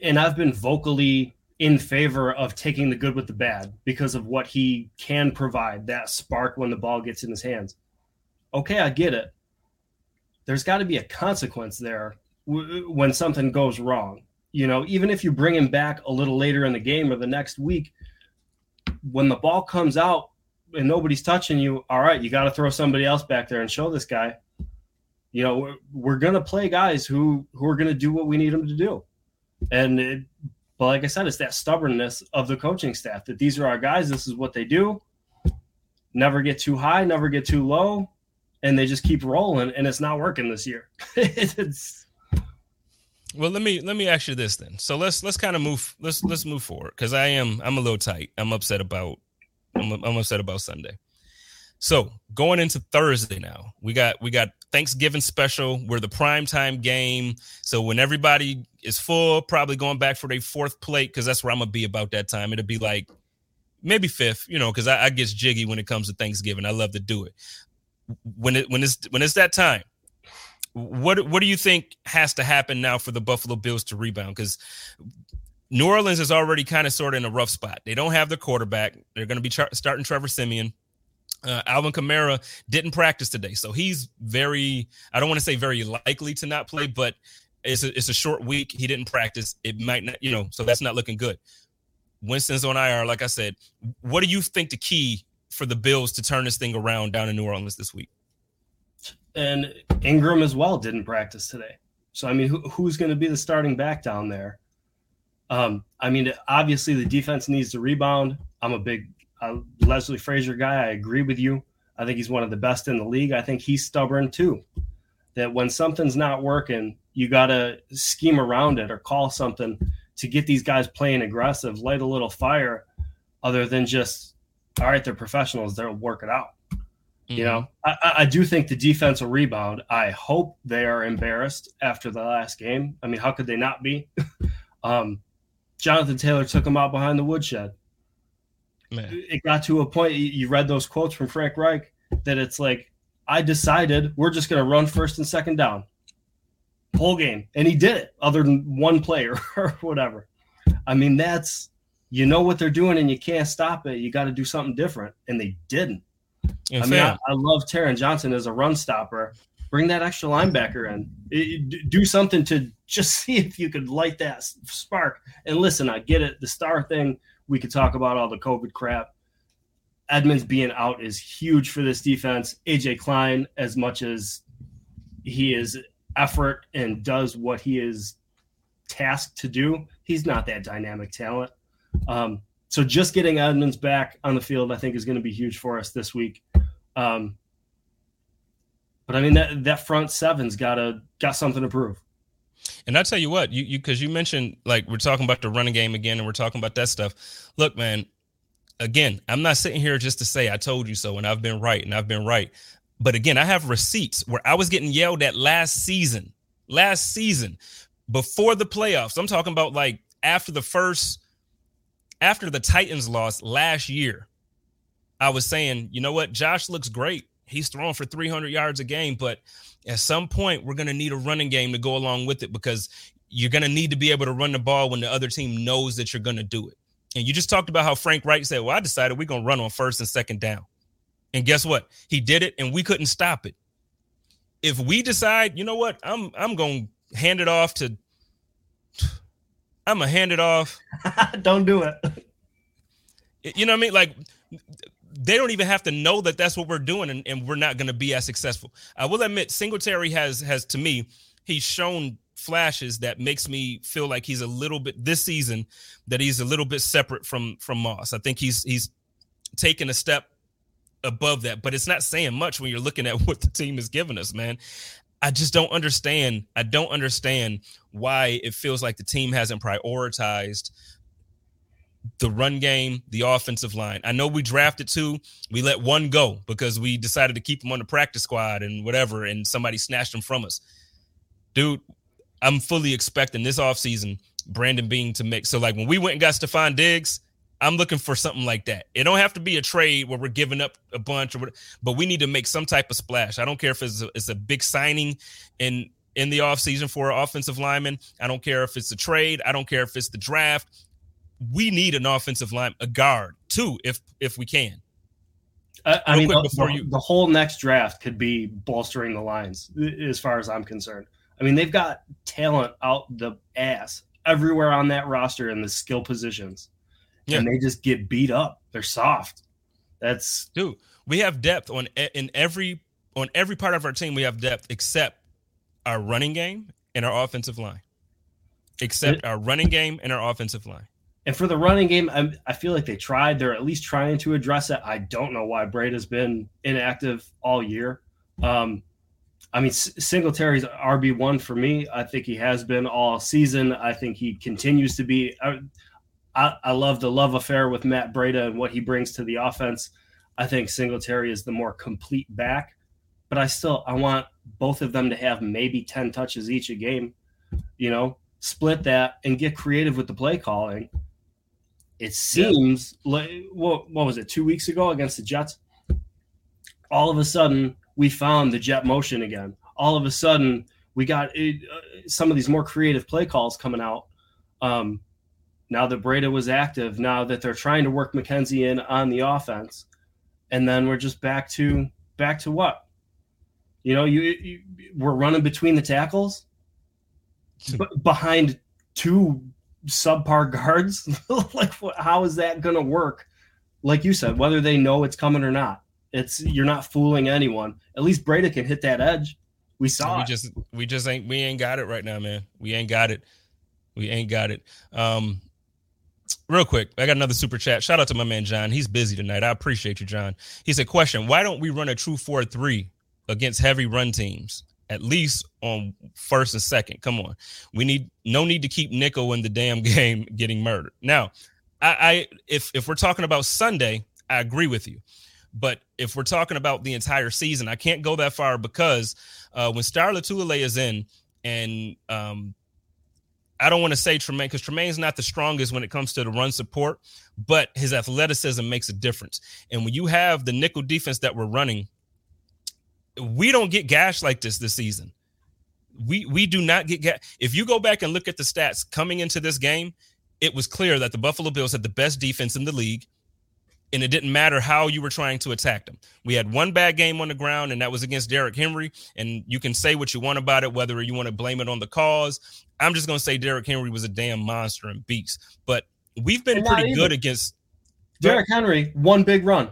And I've been vocally in favor of taking the good with the bad because of what he can provide that spark when the ball gets in his hands. Okay, I get it. There's got to be a consequence there w- when something goes wrong. You know, even if you bring him back a little later in the game or the next week, when the ball comes out and nobody's touching you, all right, you got to throw somebody else back there and show this guy. You know, we're, we're going to play guys who who are going to do what we need them to do. And it, but like I said, it's that stubbornness of the coaching staff that these are our guys. This is what they do. Never get too high, never get too low, and they just keep rolling. And it's not working this year. it's well let me let me ask you this then so let's let's kind of move let's let's move forward because i am i'm a little tight i'm upset about I'm, I'm upset about sunday so going into thursday now we got we got Thanksgiving special. We're the prime time game. So when everybody is full, probably going back for their fourth plate, because that's where I'm gonna be about that time. It'll be like maybe fifth, you know, because I, I get jiggy when it comes to Thanksgiving. I love to do it. When it when it's when it's that time, what what do you think has to happen now for the Buffalo Bills to rebound? Because New Orleans is already kind of sort of in a rough spot. They don't have the quarterback. They're going to be tra- starting Trevor Siemian. Uh, Alvin Kamara didn't practice today, so he's very. I don't want to say very likely to not play, but it's a, it's a short week. He didn't practice. It might not, you know, so that's not looking good. Winston's on IR, like I said. What do you think the key for the Bills to turn this thing around down in New Orleans this week? And Ingram as well didn't practice today. So I mean, who, who's going to be the starting back down there? Um, I mean, obviously the defense needs to rebound. I'm a big a Leslie Frazier guy. I agree with you. I think he's one of the best in the league. I think he's stubborn too. That when something's not working, you got to scheme around it or call something to get these guys playing aggressive, light a little fire, other than just, all right, they're professionals, they'll work it out. Mm-hmm. You know, I, I do think the defense will rebound. I hope they are embarrassed after the last game. I mean, how could they not be? um, Jonathan Taylor took him out behind the woodshed. Man. It got to a point. You read those quotes from Frank Reich that it's like, I decided we're just going to run first and second down, whole game, and he did it. Other than one player or whatever. I mean, that's you know what they're doing, and you can't stop it. You got to do something different, and they didn't. I mean, I, I, love Taron Johnson as a run stopper. Bring that extra linebacker in. It, do something to just see if you could light that spark. And listen, I get it. The star thing we could talk about all the COVID crap. Edmunds being out is huge for this defense. AJ Klein, as much as he is effort and does what he is tasked to do, he's not that dynamic talent. Um, so just getting Edmunds back on the field, I think, is going to be huge for us this week. Um, but I mean that that front seven's got a got something to prove. And I tell you what, you you because you mentioned like we're talking about the running game again, and we're talking about that stuff. Look, man, again, I'm not sitting here just to say I told you so, and I've been right, and I've been right. But again, I have receipts where I was getting yelled at last season, last season, before the playoffs. I'm talking about like after the first, after the Titans lost last year. I was saying, you know what, Josh looks great. He's throwing for 300 yards a game, but at some point we're going to need a running game to go along with it because you're going to need to be able to run the ball when the other team knows that you're going to do it. And you just talked about how Frank Reich said, Well, I decided we're going to run on first and second down. And guess what? He did it and we couldn't stop it. If we decide, you know what, I'm I'm going to hand it off to I'm gonna hand it off. don't do it. You know what I mean? Like they don't even have to know that that's what we're doing, and, and we're not going to be as successful. I will admit, Singletary has has to me, he's shown flashes that makes me feel like he's a little bit this season that he's a little bit separate from from Moss. I think he's he's taken a step above that, but it's not saying much when you're looking at what the team is giving us, man. I just don't understand. I don't understand why it feels like the team hasn't prioritized the run game, the offensive line. I know we drafted two. We let one go because we decided to keep him on the practice squad and whatever, and somebody snatched him from us. Dude, I'm fully expecting this offseason Brandon Beane to make. So, like when we went and got Stefon Diggs, I'm looking for something like that. It don't have to be a trade where we're giving up a bunch or but we need to make some type of splash. I don't care if it's a, it's a big signing in in the offseason for an offensive lineman. I don't care if it's a trade. I don't care if it's the draft. We need an offensive line, a guard too, if if we can. I, I mean, the, the, you... the whole next draft could be bolstering the lines, as far as I'm concerned. I mean, they've got talent out the ass everywhere on that roster in the skill positions yeah. and they just get beat up. They're soft. That's dude. We have depth on in every on every part of our team. We have depth except our running game and our offensive line. Except it, our running game and our offensive line. And for the running game, I, I feel like they tried. They're at least trying to address it. I don't know why Breida has been inactive all year. Um, I mean, Singletary's RB one for me. I think he has been all season. I think he continues to be. Uh, I, I love the love affair with Matt Breida and what he brings to the offense. I think Singletary is the more complete back, but I still I want both of them to have maybe 10 touches each a game. You know, split that and get creative with the play calling. It seems yeah. like what, what was it, two weeks ago against the Jets? All of a sudden, we found the jet motion again. All of a sudden, we got uh, some of these more creative play calls coming out. Um, now that Breida was active, now that they're trying to work McKenzie in on the offense, and then we're just back to back to what? You know, you, you we're running between the tackles, b- behind two subpar guards. like, how is that going to work? Like you said, whether they know it's coming or not, it's you're not fooling anyone. At least Breida can hit that edge. We saw. We it. just we just ain't we ain't got it right now, man. We ain't got it. We ain't got it. Um, Real quick, I got another super chat. Shout out to my man John. He's busy tonight. I appreciate you, John. He said, "Question: Why don't we run a true four three against heavy run teams? At least on first and second. Come on, we need no need to keep nickel in the damn game getting murdered. Now, I, I if if we're talking about Sunday, I agree with you. But if we're talking about the entire season, I can't go that far because uh, when Star Lotulelei is in and um, I don't want to say Tremaine because Tremaine's not the strongest when it comes to the run support, but his athleticism makes a difference. And when you have the nickel defense that we're running, we don't get gashed like this this season. We we do not get gashed. If you go back and look at the stats coming into this game, it was clear that the Buffalo Bills had the best defense in the league and it didn't matter how you were trying to attack them. We had one bad game on the ground, and that was against Derrick Henry. And you can say what you want about it, whether you want to blame it on the cause. I'm just going to say Derrick Henry was a damn monster and beast. But we've been pretty good against Derrick Henry. One big run.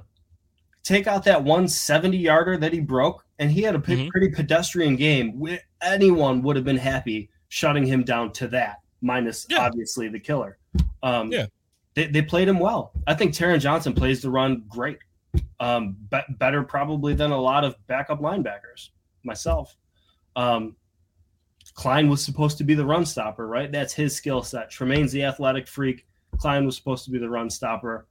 Take out that 170 yarder that he broke, and he had a p- mm-hmm. pretty pedestrian game. Anyone would have been happy shutting him down to that, minus yeah. obviously the killer. Um, yeah they, they played him well. I think Taron Johnson plays the run great, um, be- better probably than a lot of backup linebackers. Myself, um, Klein was supposed to be the run stopper, right? That's his skill set. Tremaine's the athletic freak. Klein was supposed to be the run stopper.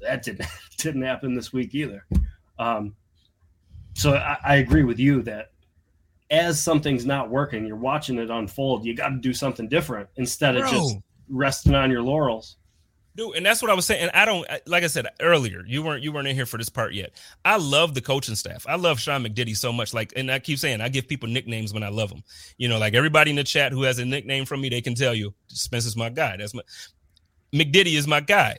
That didn't didn't happen this week either. Um, so I, I agree with you that as something's not working, you're watching it unfold. You got to do something different instead of Bro. just resting on your laurels Dude, and that's what I was saying. And I don't like I said earlier, you weren't you weren't in here for this part yet. I love the coaching staff. I love Sean McDiddy so much. Like, and I keep saying I give people nicknames when I love them. You know, like everybody in the chat who has a nickname from me, they can tell you Spencer's my guy. That's my McDiddy is my guy.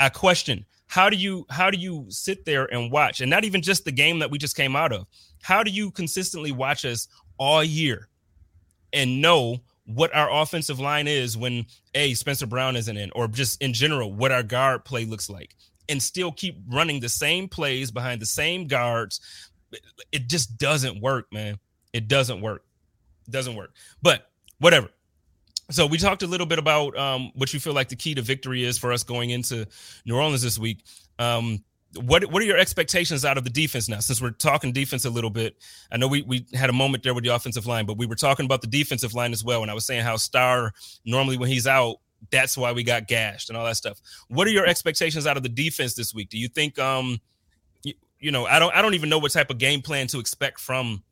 I question how do you how do you sit there and watch, and not even just the game that we just came out of. How do you consistently watch us all year and know what our offensive line is when a Spencer Brown isn't in, or just in general what our guard play looks like, and still keep running the same plays behind the same guards. It just doesn't work, man. It doesn't work. It doesn't work. But whatever. So we talked a little bit about um, what you feel like the key to victory is for us going into New Orleans this week. Um, what what are your expectations out of the defense now? Since we're talking defense a little bit, I know we we had a moment there with the offensive line, but we were talking about the defensive line as well. And I was saying how Star normally when he's out, that's why we got gashed and all that stuff. What are your expectations out of the defense this week? Do you think um you, you know I don't I don't even know what type of game plan to expect from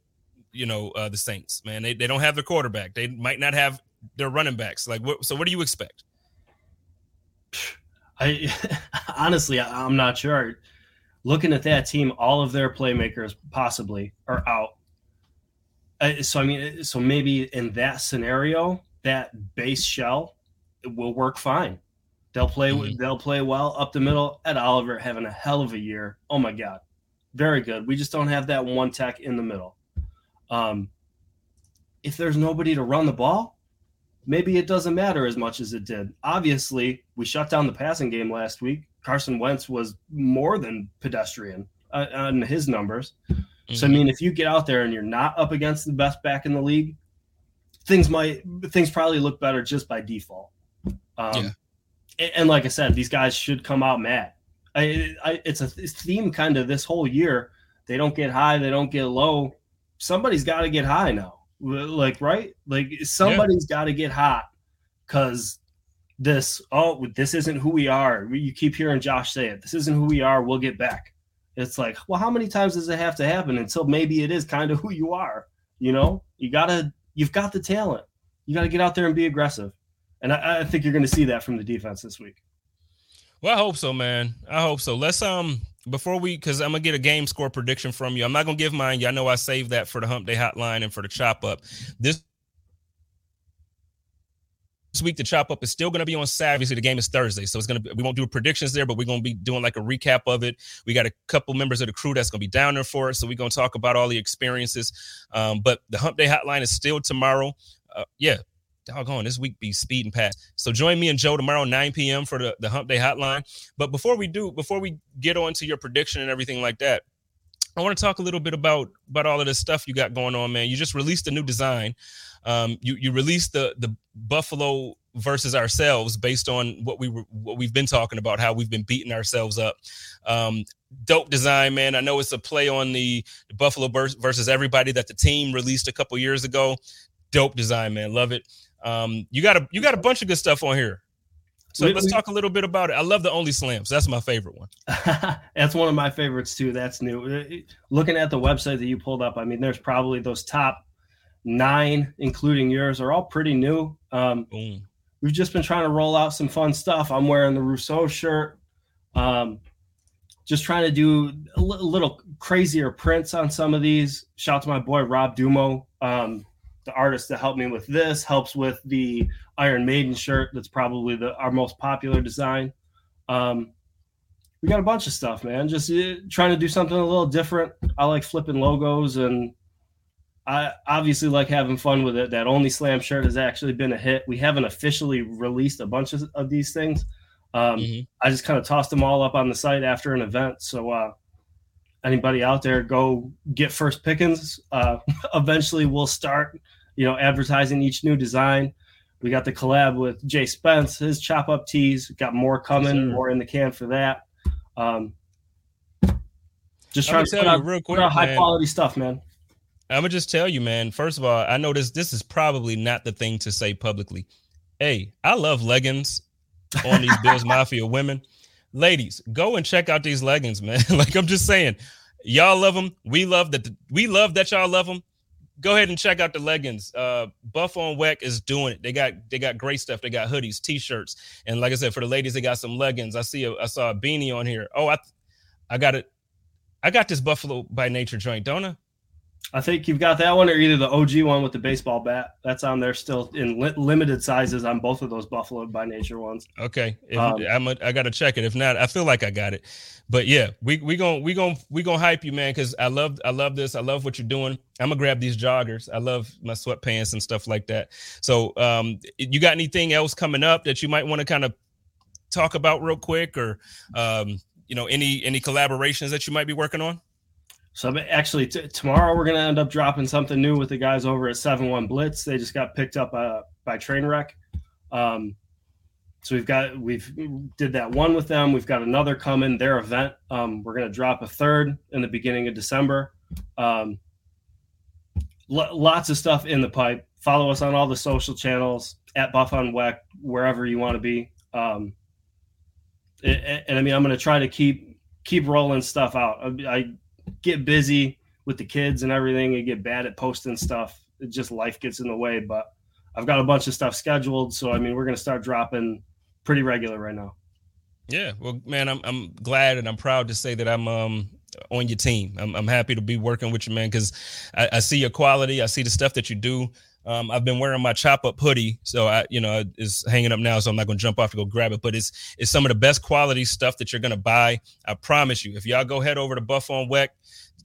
you know uh, the Saints. Man, they they don't have their quarterback. They might not have their running backs. Like what? So what do you expect? I honestly, I'm not sure. Looking at that team, all of their playmakers possibly are out. So I mean, so maybe in that scenario, that base shell will work fine. They'll play. Mm-hmm. They'll play well up the middle. Ed Oliver having a hell of a year. Oh my god, very good. We just don't have that one tech in the middle. Um, if there's nobody to run the ball, maybe it doesn't matter as much as it did. Obviously, we shut down the passing game last week. Carson Wentz was more than pedestrian uh, on his numbers. Mm-hmm. So I mm-hmm. mean, if you get out there and you're not up against the best back in the league, things might things probably look better just by default. Um, yeah. and, and, like I said, these guys should come out mad. I, I, it's a theme kind of this whole year. They don't get high, they don't get low. Somebody's got to get high now like right? Like somebody's yeah. got to get hot because this oh this isn't who we are. You keep hearing josh say it this isn't who we are we'll get back. It's like well how many times does it have to happen until maybe it is kind of who you are you know? You gotta you've got the talent. You gotta get out there and be aggressive. And i, I think you're gonna see that from the defense this week. Well i hope so man. I hope so. Let's um before we because i'm gonna get a game score prediction from you i'm not gonna give mine y'all know i saved that for the hump day hotline and for the chop up this this week the chop up is still going to be on Saturday. Obviously, the game is Thursday, so it's going to be, we won't do predictions there, but we're going to be doing like a recap of it. We got a couple members of the crew that's going to be down there for us, so we're going to talk about all the experiences. Um, but the Hump Day Hotline is still tomorrow. Uh, yeah, doggone, this week be speeding past. So join me and Joe tomorrow, 9 p.m. for the, the Hump Day Hotline. But before we do, before we get on to your prediction and everything like that, I want to talk a little bit about about all of this stuff you got going on, man. You just released a new design. Um, you you released the the Buffalo versus ourselves based on what we were what we've been talking about, how we've been beating ourselves up. Um, dope design, man. I know it's a play on the, the Buffalo versus everybody that the team released a couple years ago. Dope design, man. Love it. Um, you got a you got a bunch of good stuff on here. So we, let's we, talk a little bit about it. I love the only slams. That's my favorite one. That's one of my favorites too. That's new. Uh, looking at the website that you pulled up, I mean, there's probably those top nine, including yours, are all pretty new. Um, We've just been trying to roll out some fun stuff. I'm wearing the Rousseau shirt. Um, just trying to do a little crazier prints on some of these. Shout out to my boy Rob Dumo. Um, the artist that helped me with this helps with the Iron Maiden shirt. That's probably the our most popular design. Um, we got a bunch of stuff, man. Just uh, trying to do something a little different. I like flipping logos, and I obviously like having fun with it. That Only Slam shirt has actually been a hit. We haven't officially released a bunch of, of these things. Um, mm-hmm. I just kind of tossed them all up on the site after an event. So uh, anybody out there, go get first pickings. Uh, eventually, we'll start you know, advertising each new design. We got the collab with Jay Spence, his chop up tees. got more coming, yes, more in the can for that. Um, just trying to put out, real quick, high man, quality stuff, man. I'm gonna just tell you, man. First of all, I know this. This is probably not the thing to say publicly. Hey, I love leggings on these Bills Mafia women. Ladies, go and check out these leggings, man. like I'm just saying, y'all love them. We love that. We love that y'all love them go ahead and check out the leggings. Uh, BufOnWeck is doing it. They got they got great stuff. They got hoodies, t-shirts, and like I said, for the ladies, they got some leggings. I see a I saw a beanie on here. Oh, I I got it. I got this Buffalo by Nature joint, don't I? I think you've got that one or either the OG one with the baseball bat. That's on there still in li- limited sizes on both of those Buffalo by Nature ones. Okay, if, um, I'm a, I got to check it. If not, I feel like I got it. But yeah, we we going we gonna we to hype you, man, because I love I love this. I love what you're doing. I'm gonna grab these joggers. I love my sweatpants and stuff like that. So, um, you got anything else coming up that you might want to kind of talk about real quick, or um, you know, any any collaborations that you might be working on? So actually, t- tomorrow we're going to end up dropping something new with the guys over at Seven One Blitz. They just got picked up uh, by Trainwreck. Um, so we've got we've did that one with them. We've got another coming. Their event. Um, we're going to drop a third in the beginning of December. Um, lots of stuff in the pipe. Follow us on all the social channels at BufOnWeck, wherever you want to be. Um, and, and I mean, I'm going to try to keep keep rolling stuff out. I, I get busy with the kids and everything and get bad at posting stuff. It just life gets in the way. But I've got a bunch of stuff scheduled. So I mean we're gonna start dropping pretty regular right now. Yeah, well, man, I'm I'm glad and I'm proud to say that I'm um on your team. I'm I'm happy to be working with you, man, because I, I see your quality. I see the stuff that you do. Um, I've been wearing my chop up hoodie, so I, you know, it's hanging up now, so I'm not gonna jump off to go grab it. But it's it's some of the best quality stuff that you're gonna buy. I promise you. If y'all go head over to BufOnWeck,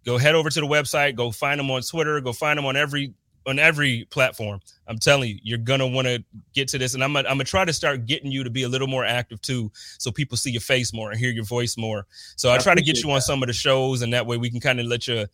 go head over to the website, go find them on Twitter, go find them on every on every platform. I'm telling you, you're gonna want to get to this, and I'm gonna, I'm gonna try to start getting you to be a little more active too, so people see your face more and hear your voice more. So I, I try to get you that. on some of the shows, and that way we can kind of let you,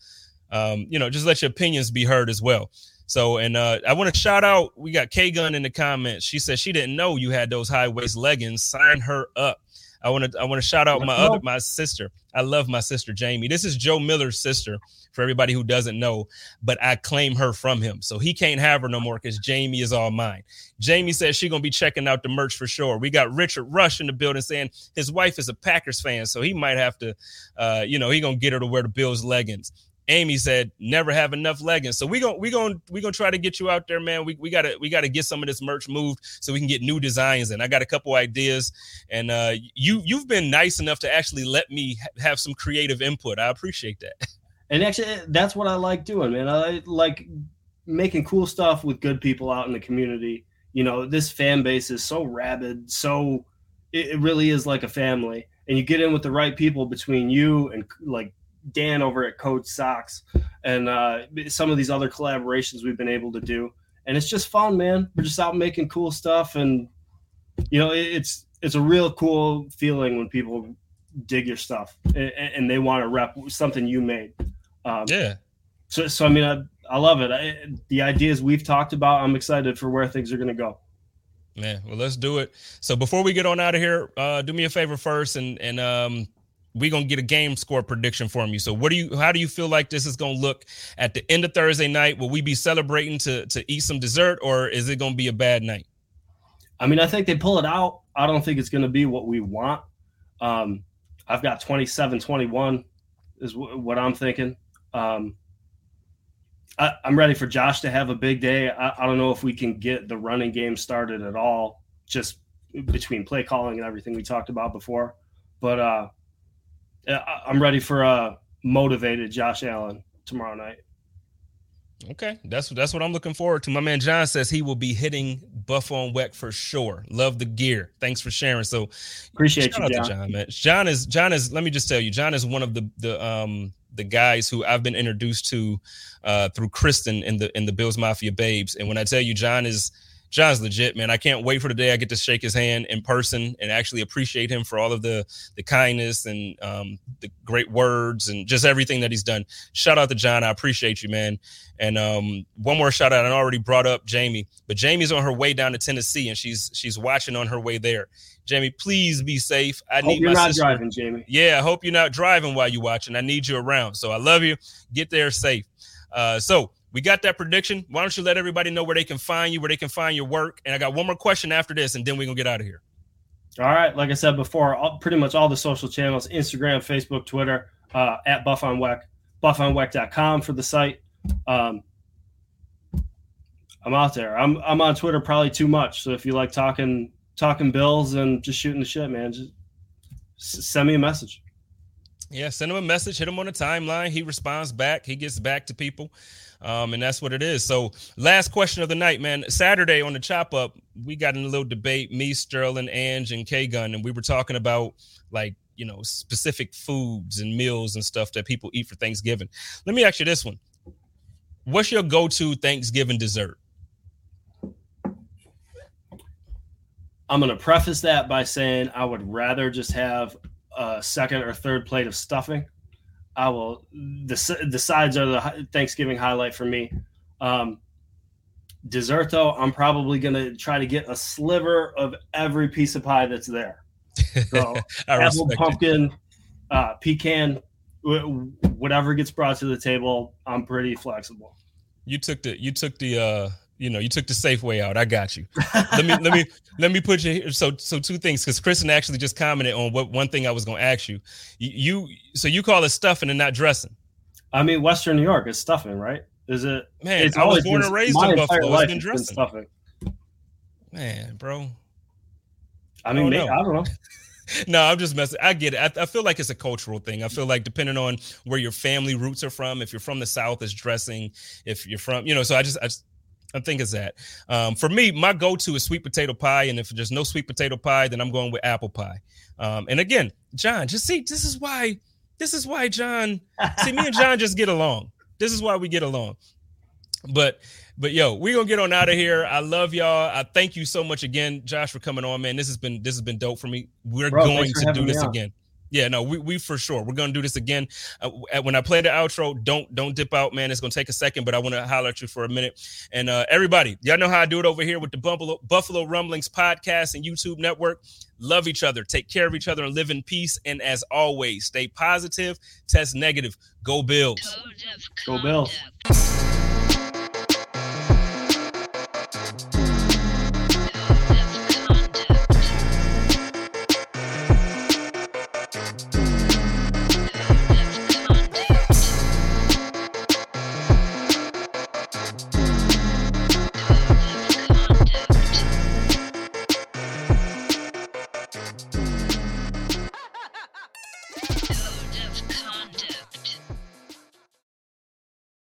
um, you know, just let your opinions be heard as well. So, and uh, I want to shout out. We got K Gun in the comments. She said she didn't know you had those high waist leggings. Sign her up. I want to I want to shout out my other my sister. I love my sister Jamie. This is Joe Miller's sister. For everybody who doesn't know, but I claim her from him, so he can't have her no more because Jamie is all mine. Jamie says she gonna be checking out the merch for sure. We got Richard Rush in the building saying his wife is a Packers fan, so he might have to, uh, you know, he gonna get her to wear the Bills leggings. Amy said never have enough leggings. So we gonna we gonna we to try to get you out there, man. We we got to we got to get some of this merch moved so we can get new designs and I got a couple ideas and uh you you've been nice enough to actually let me ha- have some creative input. I appreciate that. And actually that's what I like doing, man. I like making cool stuff with good people out in the community. You know, this fan base is so rabid, so it, it really is like a family. And you get in with the right people between you and like Dan over at Code Socks and uh, some of these other collaborations we've been able to do. And it's just fun, man. We're just out making cool stuff, and you know, it's it's a real cool feeling when people dig your stuff and, and they want to rep something you made. Um, yeah. So, so I mean, I, I love it. I, the ideas we've talked about, I'm excited for where things are going to go. Man, well, let's do it. So before we get on out of here, uh, do me a favor first and and um, we're gonna get a game score prediction from you. So what do you how do you feel like this is gonna look at the end of Thursday night? Will we be celebrating to to eat some dessert or is it gonna be a bad night? I mean, I think they pull it out. I don't think it's gonna be what we want. Um, I've got 27 21 is w- what I'm thinking. Um, I, am ready for Josh to have a big day. I, I don't know if we can get the running game started at all, just between play calling and everything we talked about before. But uh, I'm ready for a motivated Josh Allen tomorrow night. Okay, that's that's what I'm looking forward to. My man John says he will be hitting BufOnWeck for sure. Love the gear. Thanks for sharing. So appreciate you, John. John. Man, John is John is. Let me just tell you, John is one of the the um the guys who I've been introduced to uh through Kristen in the in the Bills Mafia Babes. And when I tell you, John is John's legit, man. I can't wait for the day I get to shake his hand in person and actually appreciate him for all of the the kindness and um, the great words and just everything that he's done. Shout out to John. I appreciate you, man. And um, one more shout out. I already brought up Jamie, but Jamie's on her way down to Tennessee and she's she's watching on her way there. Jamie, please be safe. I hope need you're not sister. driving, Jamie. Yeah, I hope you're not driving while you're watching. I need you around. So I love you. Get there safe. Uh, so we got that prediction. Why don't you let everybody know where they can find you, where they can find your work? And I got one more question after this, and then we're gonna get out of here. All right, like I said before, all, pretty much all the social channels: Instagram, Facebook, Twitter, uh, at BufOnWeck, buffonweck.com for the site. Um, I'm out there. I'm I'm on Twitter probably too much. So if you like talking talking bills and just shooting the shit, man, just send me a message. Yeah, send him a message, hit him on the timeline. He responds back. He gets back to people. Um, and that's what it is. So, last question of the night, man. Saturday on the chop up, we got in a little debate, me, Sterling, Ange, and K Gun, and we were talking about like, you know, specific foods and meals and stuff that people eat for Thanksgiving. Let me ask you this one. What's your go-to Thanksgiving dessert? I'm going to preface that by saying I would rather just have a second or third plate of stuffing. I will. The, the sides are the Thanksgiving highlight for me. Um, dessert, though, I'm probably going to try to get a sliver of every piece of pie that's there. So, apple, pumpkin, uh, pecan, whatever gets brought to the table, I'm pretty flexible. You took the you took the uh you know, you took the safe way out. I got you. Let me let me let me put you here. So so two things because Kristen actually just commented on what one thing I was going to ask you. you. so you call it stuffing and not dressing. I mean, Western New York is stuffing, right? Is it? Man, it's I was born and raised in Buffalo. It's been dressing. Been stuffing. Man, bro. I mean, I don't, know. I don't know. no, I'm just messing. I get it. I, I, feel like it's a cultural thing. I feel like depending on where your family roots are from, if you're from the South, it's dressing. If you're from, you know, so I just, I just I think it's that. Um, for me, my go-to is sweet potato pie, and if there's no sweet potato pie, then I'm going with apple pie. Um, and again, John, just see, this is why, this is why John, see, me and John just get along. This is why we get along. But, but yo, we gonna get on out of here. I love y'all. I thank you so much again, Josh, for coming on, man. This has been this has been dope for me. We're Bro, going to do this again. Yeah, no, we, we for sure. We're gonna do this again. Uh, when I play the outro, don't don't dip out, man. It's gonna take a second, but I want to holler at you for a minute. And uh, everybody, y'all know how I do it over here with the Buffalo Buffalo Rumblings podcast and YouTube network. Love each other, take care of each other, and live in peace. And as always, stay positive, test negative. Go Bills. Go Bills.